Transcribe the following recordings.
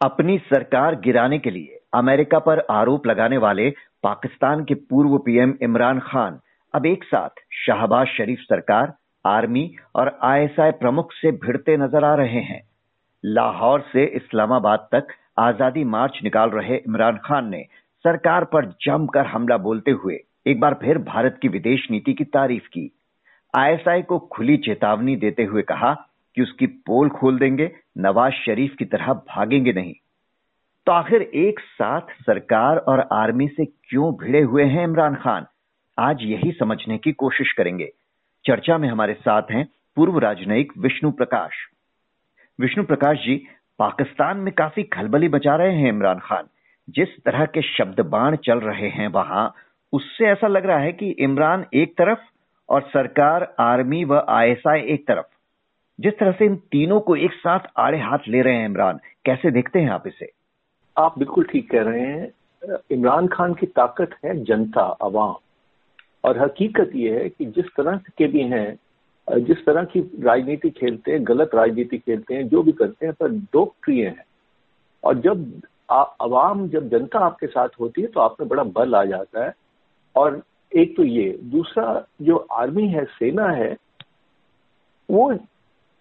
अपनी सरकार गिराने के लिए अमेरिका पर आरोप लगाने वाले पाकिस्तान के पूर्व पीएम इमरान खान, अब एक साथ शाहबाज शरीफ सरकार, आर्मी और आईएसआई प्रमुख से भिड़ते नज़र आ रहे हैं। लाहौर से इस्लामाबाद तक आज़ादी मार्च निकाल रहे इमरान खान ने सरकार पर जमकर हमला बोलते हुए एक बार फिर भारत की विदेश नीति की तारीफ़ की। आईएसआई को खुली चेतावनी देते हुए कहा कि उसकी पोल खोल देंगे नवाज़ शरीफ की तरह भागेंगे नहीं। तो आखिर एक साथ सरकार और आर्मी से क्यों भिड़े हुए हैं इमरान खान? आज यही समझने की कोशिश करेंगे। चर्चा में हमारे साथ हैं पूर्व राजनयिक विष्णु प्रकाश। विष्णु प्रकाश जी, पाकिस्तान में काफ़ी खलबली बचा रहे हैं इमरान खान। जिस तरह के शब्द बाण चल रहे हैं वहाँ, उससे ऐसा लग रहा है कि इमरान एक तरफ़ और सरकार, आर्मी व आईएसआई एक तरफ़। जिस तरह से इन तीनों को एक साथ आड़े हाथ ले रहे हैं इमरान, कैसे देखते हैं आप इसे? आप बिल्कुल ठीक कह रहे हैं। इमरान खान की ताकत है जनता अवाम और हकीकत यह है कि जिस तरह के भी हैं, जिस तरह की राजनीति खेलते हैं, गलत राजनीति खेलते हैं, जो भी करते हैं, पर लोकप्रिय हैं। और जब अवाम जब जनता आपके साथ होती है तो आप में बड़ा बल आ जाता है। और एक तो ये, दूसरा जो आर्मी है, सेना है, वो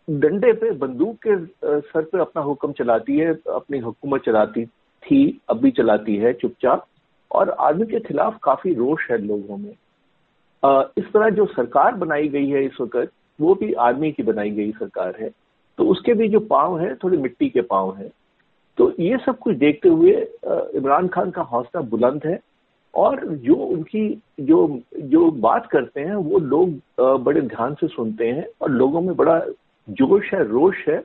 डंडे पे बंदूक के सर पे अपना हुक्म चलाती है, अपनी हुकूमत चलाती थी, अब भी चलाती है चुपचाप। और आर्मी के खिलाफ काफ़ी रोष है लोगों में। इस तरह जो सरकार बनाई गई है इस वक्त, वो भी आर्मी की बनाई गई सरकार है। तो उसके भी जो पाँव है, थोड़ी मिट्टी के पाँव है। तो ये सब कुछ देखते हुए इमरान खान का हौसला बुलंद है। और जो उनकी, जो जो बात करते हैं, वो लोग बड़े ध्यान से सुनते हैं और लोगों में बड़ा जोश है रोश है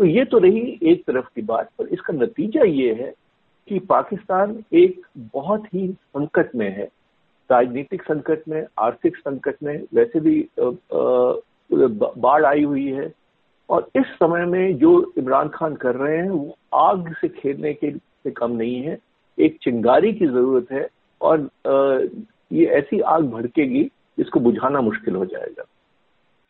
तो ये तो रही एक तरफ़ की बात पर। इसका नतीजा ये है कि पाकिस्तान एक बहुत ही संकट में है। राजनीतिक संकट में, आर्थिक संकट में, वैसे भी बाढ़ आई हुई है। और इस समय में जो इमरान खान कर रहे हैं, वो आग से खेलने के से कम नहीं है। एक चिंगारी की ज़रूरत है और ये ऐसी आग भड़केगी जिसको बुझाना मुश्किल हो जाएगा।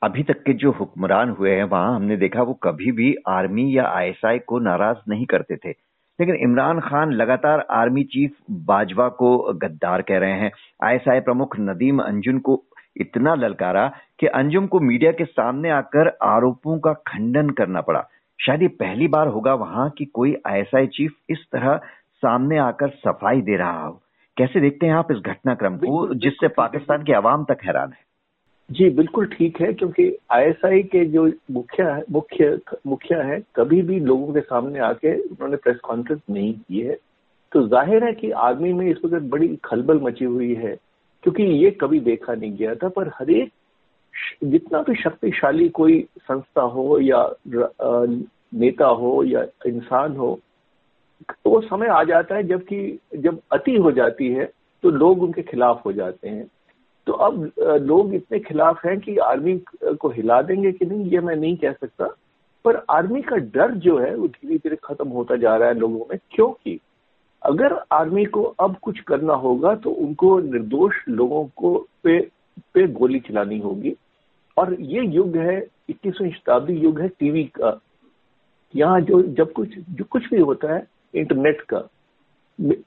अभी तक के जो हुक्मरान हुए हैं वहाँ हमने देखा वो कभी भी आर्मी या आईएसआई को नाराज़ नहीं करते थे। लेकिन इमरान खान लगातार आर्मी चीफ बाजवा को गद्दार कह रहे हैं। आईएसआई प्रमुख नदीम अंजुम को इतना ललकारा कि अंजुम को मीडिया के सामने आकर आरोपों का खंडन करना पड़ा। शायद ये पहली बार होगा वहाँ कि कोई आईएसआई चीफ इस तरह सामने आकर सफ़ाई दे रहा हो। कैसे देखते हैं आप इस घटनाक्रम को जिससे पाकिस्तान के अवाम तक हैरान है? जी, बिल्कुल ठीक है, क्योंकि आईएसआई के जो मुखिया मुख्य, मुखिया है, कभी भी लोगों के सामने आके उन्होंने प्रेस कॉन्फ्रेंस नहीं की है। तो ज़ाहिर है कि आर्मी में इस वक्त बड़ी खलबल मची हुई है, क्योंकि ये कभी देखा नहीं गया था, पर हर एक जितना भी शक्तिशाली कोई संस्था हो या नेता हो या इंसान हो तो वो समय आ जाता है, जबकि जब अति हो जाती है तो लोग उनके खिलाफ हो जाते हैं। तो अब लोग इतने खिलाफ हैं कि आर्मी को हिला देंगे कि नहीं, ये मैं नहीं कह सकता। पर आर्मी का डर जो है, वो धीरे धीरे खत्म होता जा रहा है लोगों में। क्योंकि अगर आर्मी को अब कुछ करना होगा तो उनको निर्दोष लोगों को पे पे गोली चलानी होगी। और ये युग है, इक्कीसवीं शताब्दी युग है टीवी का। यहाँ जो, जब कुछ, जो कुछ भी होता है, इंटरनेट का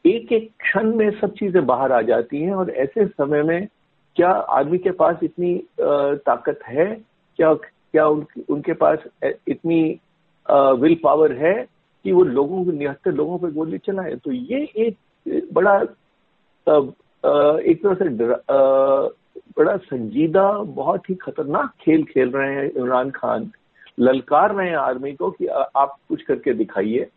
एक एक क्षण में सब चीज़ें बाहर आ जाती हैं और ऐसे समय में क्या आदमी के पास इतनी ताकत है? क्या क्या उन, उनके पास इतनी विल पावर है कि वो लोगों को निहत्तर लोगों पर गोली चलाए? तो ये एक बड़ा एक तरह से बड़ा संजीदा बहुत ही खतरनाक खेल खेल रहे हैं इमरान खान। ललकार रहे हैं आर्मी को कि आप कुछ करके दिखाइए।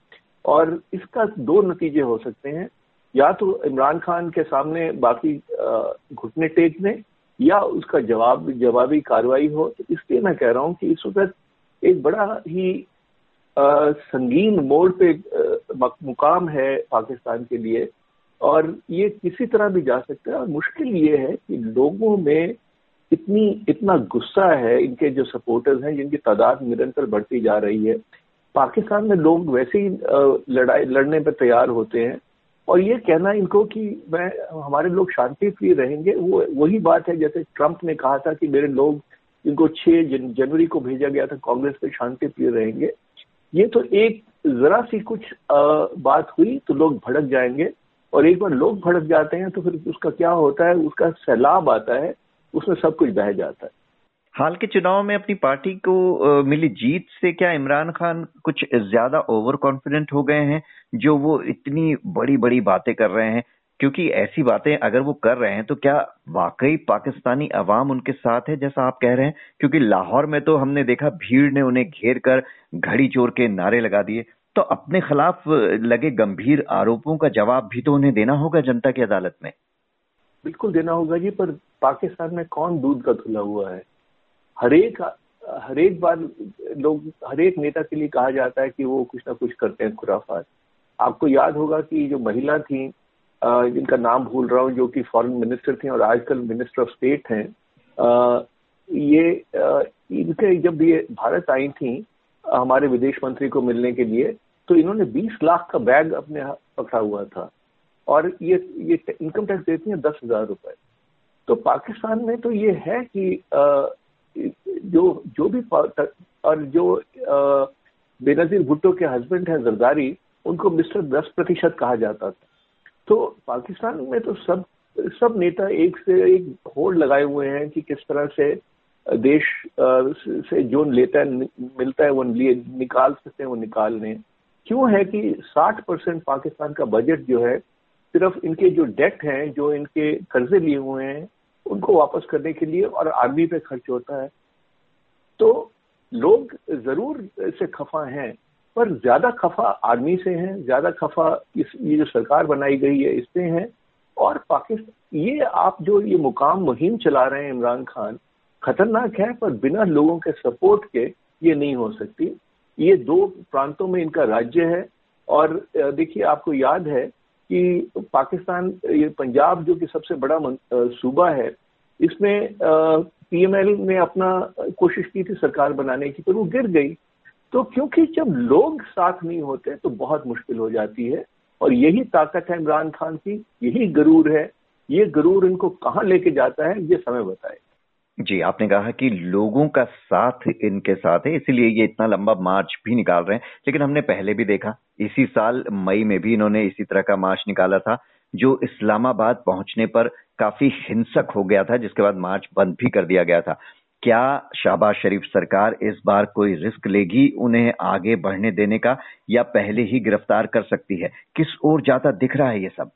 और इसका दो नतीजे हो सकते हैं। या तो इमरान खान के सामने बाकी घुटने टेकने या उसका जवाब जवाबी कार्रवाई हो तो इसलिए मैं कह रहा हूँ कि इस वक्त एक बड़ा ही आ, संगीन मोड़ पे आ, मुकाम है पाकिस्तान के लिए। और ये किसी तरह भी जा सकता है। और मुश्किल ये है कि लोगों में इतनी इतना गुस्सा है इनके जो सपोर्टर्स हैं जिनकी तादाद निरंतर बढ़ती जा रही है। पाकिस्तान में लोग वैसे ही लड़ाई लड़ने पर तैयार होते हैं। और ये कहना इनको कि मैं हमारे लोग शांति प्रिय रहेंगे वो वही बात है जैसे ट्रंप ने कहा था कि मेरे लोग इनको 6 जन, जनवरी को भेजा गया था कांग्रेस पे शांति प्रिय रहेंगे। ये तो एक जरा सी कुछ आ, बात हुई तो लोग भड़क जाएँगे और एक बार लोग भड़क जाते हैं तो फिर उसका क्या होता है उसका सैलाब आता है उसमें सब कुछ बह जाता है। हाल के चुनाव में अपनी पार्टी को मिली जीत से क्या इमरान खान कुछ ज़्यादा ओवर कॉन्फिडेंट हो गए हैं? जो वो इतनी बड़ी बड़ी बातें कर रहे हैं। क्योंकि ऐसी बातें अगर वो कर रहे हैं तो क्या वाकई पाकिस्तानी अवाम उनके साथ है, जैसा आप कह रहे हैं? क्योंकि लाहौर में तो हमने देखा भीड़ ने उन्हें घेर कर घड़ी चोर के नारे लगा दिए। तो अपने खिलाफ लगे गंभीर आरोपों का जवाब भी तो उन्हें देना होगा जनता की अदालत में। बिल्कुल देना होगा जी, पर पाकिस्तान में कौन दूध का धुला हुआ है? हरेक हरेक बार लोग, हरेक नेता के लिए कहा जाता है कि वो कुछ ना कुछ करते हैं खुराफात। आपको याद होगा कि जो महिला थी जिनका नाम भूल रहा हूँ, जो कि फॉरेन मिनिस्टर थी और आजकल मिनिस्टर ऑफ़ स्टेट हैं ये इनके जब ये भारत आई थी, हमारे विदेश मंत्री को मिलने के लिए तो इन्होंने 20 लाख का बैग अपने पकड़ा हुआ था और ये ये इनकम टैक्स देती हैं दस हज़ार रुपए। तो पाकिस्तान में तो ये है कि जो जो भी और जो बेनजीर भुट्टो के हस्बैंड है, जरदारी, उनको मिस्टर दस प्रतिशत कहा जाता था। तो पाकिस्तान में तो सब सब नेता एक से एक होड़ लगाए हुए हैं कि किस तरह से देश से जो लेता है, मिलता है, वो लिए, निकाल सकते हैं, वो निकाल लें क्यों है कि 60 परसेंट पाकिस्तान का बजट जो है, सिर्फ़ इनके जो डेट हैं, जो इनके कर्जे लिए हुए हैं उनको वापस करने के लिए और आर्मी पे खर्च होता है। तो लोग ज़रूर से खफा हैं, पर ज़्यादा खफा आर्मी से है, ज़्यादा खफा इस, ये जो सरकार बनाई गई है इससे है। और पाकिस्तान, ये आप जो ये मुकाम मुहिम चला रहे हैं इमरान खान, खतरनाक है, पर बिना लोगों के सपोर्ट के ये नहीं हो सकती। ये दो प्रांतों में इनका राज्य है। और देखिए, आपको याद है कि पाकिस्तान, ये पंजाब जो कि सबसे बड़ा सूबा है, इसमें पीएमएल ने अपना कोशिश की थी सरकार बनाने की, पर वो गिर गई। तो क्योंकि जब लोग साथ नहीं होते तो बहुत मुश्किल हो जाती है, और यही ताकत है इमरान खान की, यही गरूर है। ये गरूर इनको कहाँ लेके जाता है, ये समय बताए। जी, आपने कहा कि लोगों का साथ इनके साथ है, इसीलिए ये इतना लंबा मार्च भी निकाल रहे हैं। लेकिन हमने पहले भी देखा, इसी साल मई में भी इन्होंने इसी तरह का मार्च निकाला था, जो इस्लामाबाद पहुँचने पर काफ़ी हिंसक हो गया था, जिसके बाद मार्च बंद भी कर दिया गया था। क्या शाहबाज शरीफ सरकार इस बार कोई रिस्क लेगी उन्हें आगे बढ़ने देने का, या पहले ही गिरफ़्तार कर सकती है? किस ओर जाता दिख रहा है ये सब?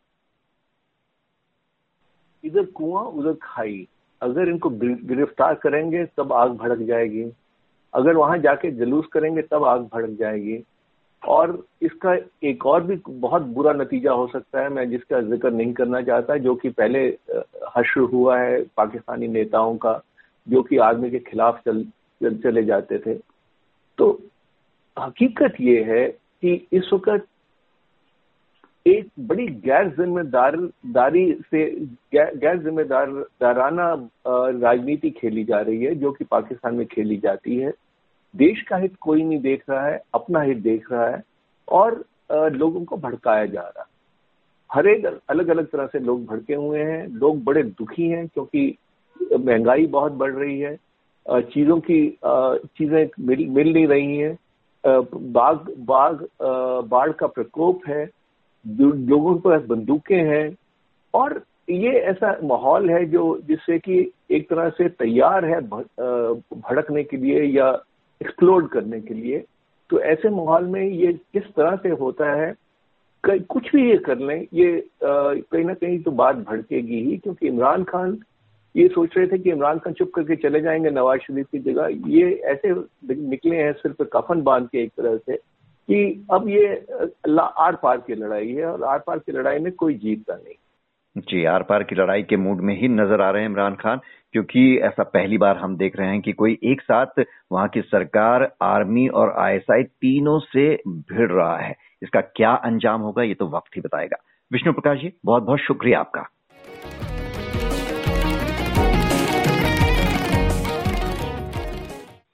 इधर कुआँ, उधर खाई। अगर इनको गिरफ़्तार करेंगे, तब आग भड़क जाएगी। अगर वहाँ जाके जलूस करेंगे, तब आग भड़क जाएगी। और इसका एक और भी बहुत बुरा नतीजा हो सकता है, मैं जिसका ज़िक्र नहीं करना चाहता, जो कि पहले हश्र हुआ है पाकिस्तानी नेताओं का, जो कि आर्मी के खिलाफ चल, चले जाते थे। तो हकीकत ये है कि इस वक्त एक बड़ी गैर जिम्मेदार, दारी से गैर जिम्मेदार, दाराना राजनीति खेली जा रही है, जो कि पाकिस्तान में खेली जाती है। देश का हित कोई नहीं देख रहा है, अपना हित देख रहा है, और लोगों को भड़काया जा रहा है। हर एक अलग अलग तरह से लोग भड़के हुए हैं, लोग बड़े दुखी हैं, क्योंकि महँगाई बहुत बढ़ रही है चीज़ों की चीज़ें मिल मिल नहीं रही हैं बाघ बाघ बाढ़ का प्रकोप है लोगों के पास बंदूकें हैं, और ये ऐसा माहौल है जो जिससे कि एक तरह से तैयार है भड़कने के लिए या एक्सप्लोड करने के लिए। तो ऐसे माहौल में ये किस तरह से होता है कुछ भी ये कर लें, ये कहीं ना कहीं तो बात भड़केगी ही, क्योंकि इमरान खान, ये सोच रहे थे कि इमरान खान चुप करके चले जाएँगे नवाज़ शरीफ की जगह। ये ऐसे निकले हैं सिर्फ़ कफन बाँध के एक तरह से। कि अब ये आर पार की लड़ाई है और आर पार की लड़ाई में कोई जीतता नहीं। जी, आर पार की लड़ाई के मूड में ही नज़र आ रहे हैं इमरान खान, क्योंकि ऐसा पहली बार हम देख रहे हैं कि कोई एक साथ वहाँ की सरकार, आर्मी और आईएसआई तीनों से भिड़ रहा है। इसका क्या अंजाम होगा, ये तो वक्त ही बताएगा। विष्णु प्रकाश जी बहुत बहुत शुक्रिया आपका।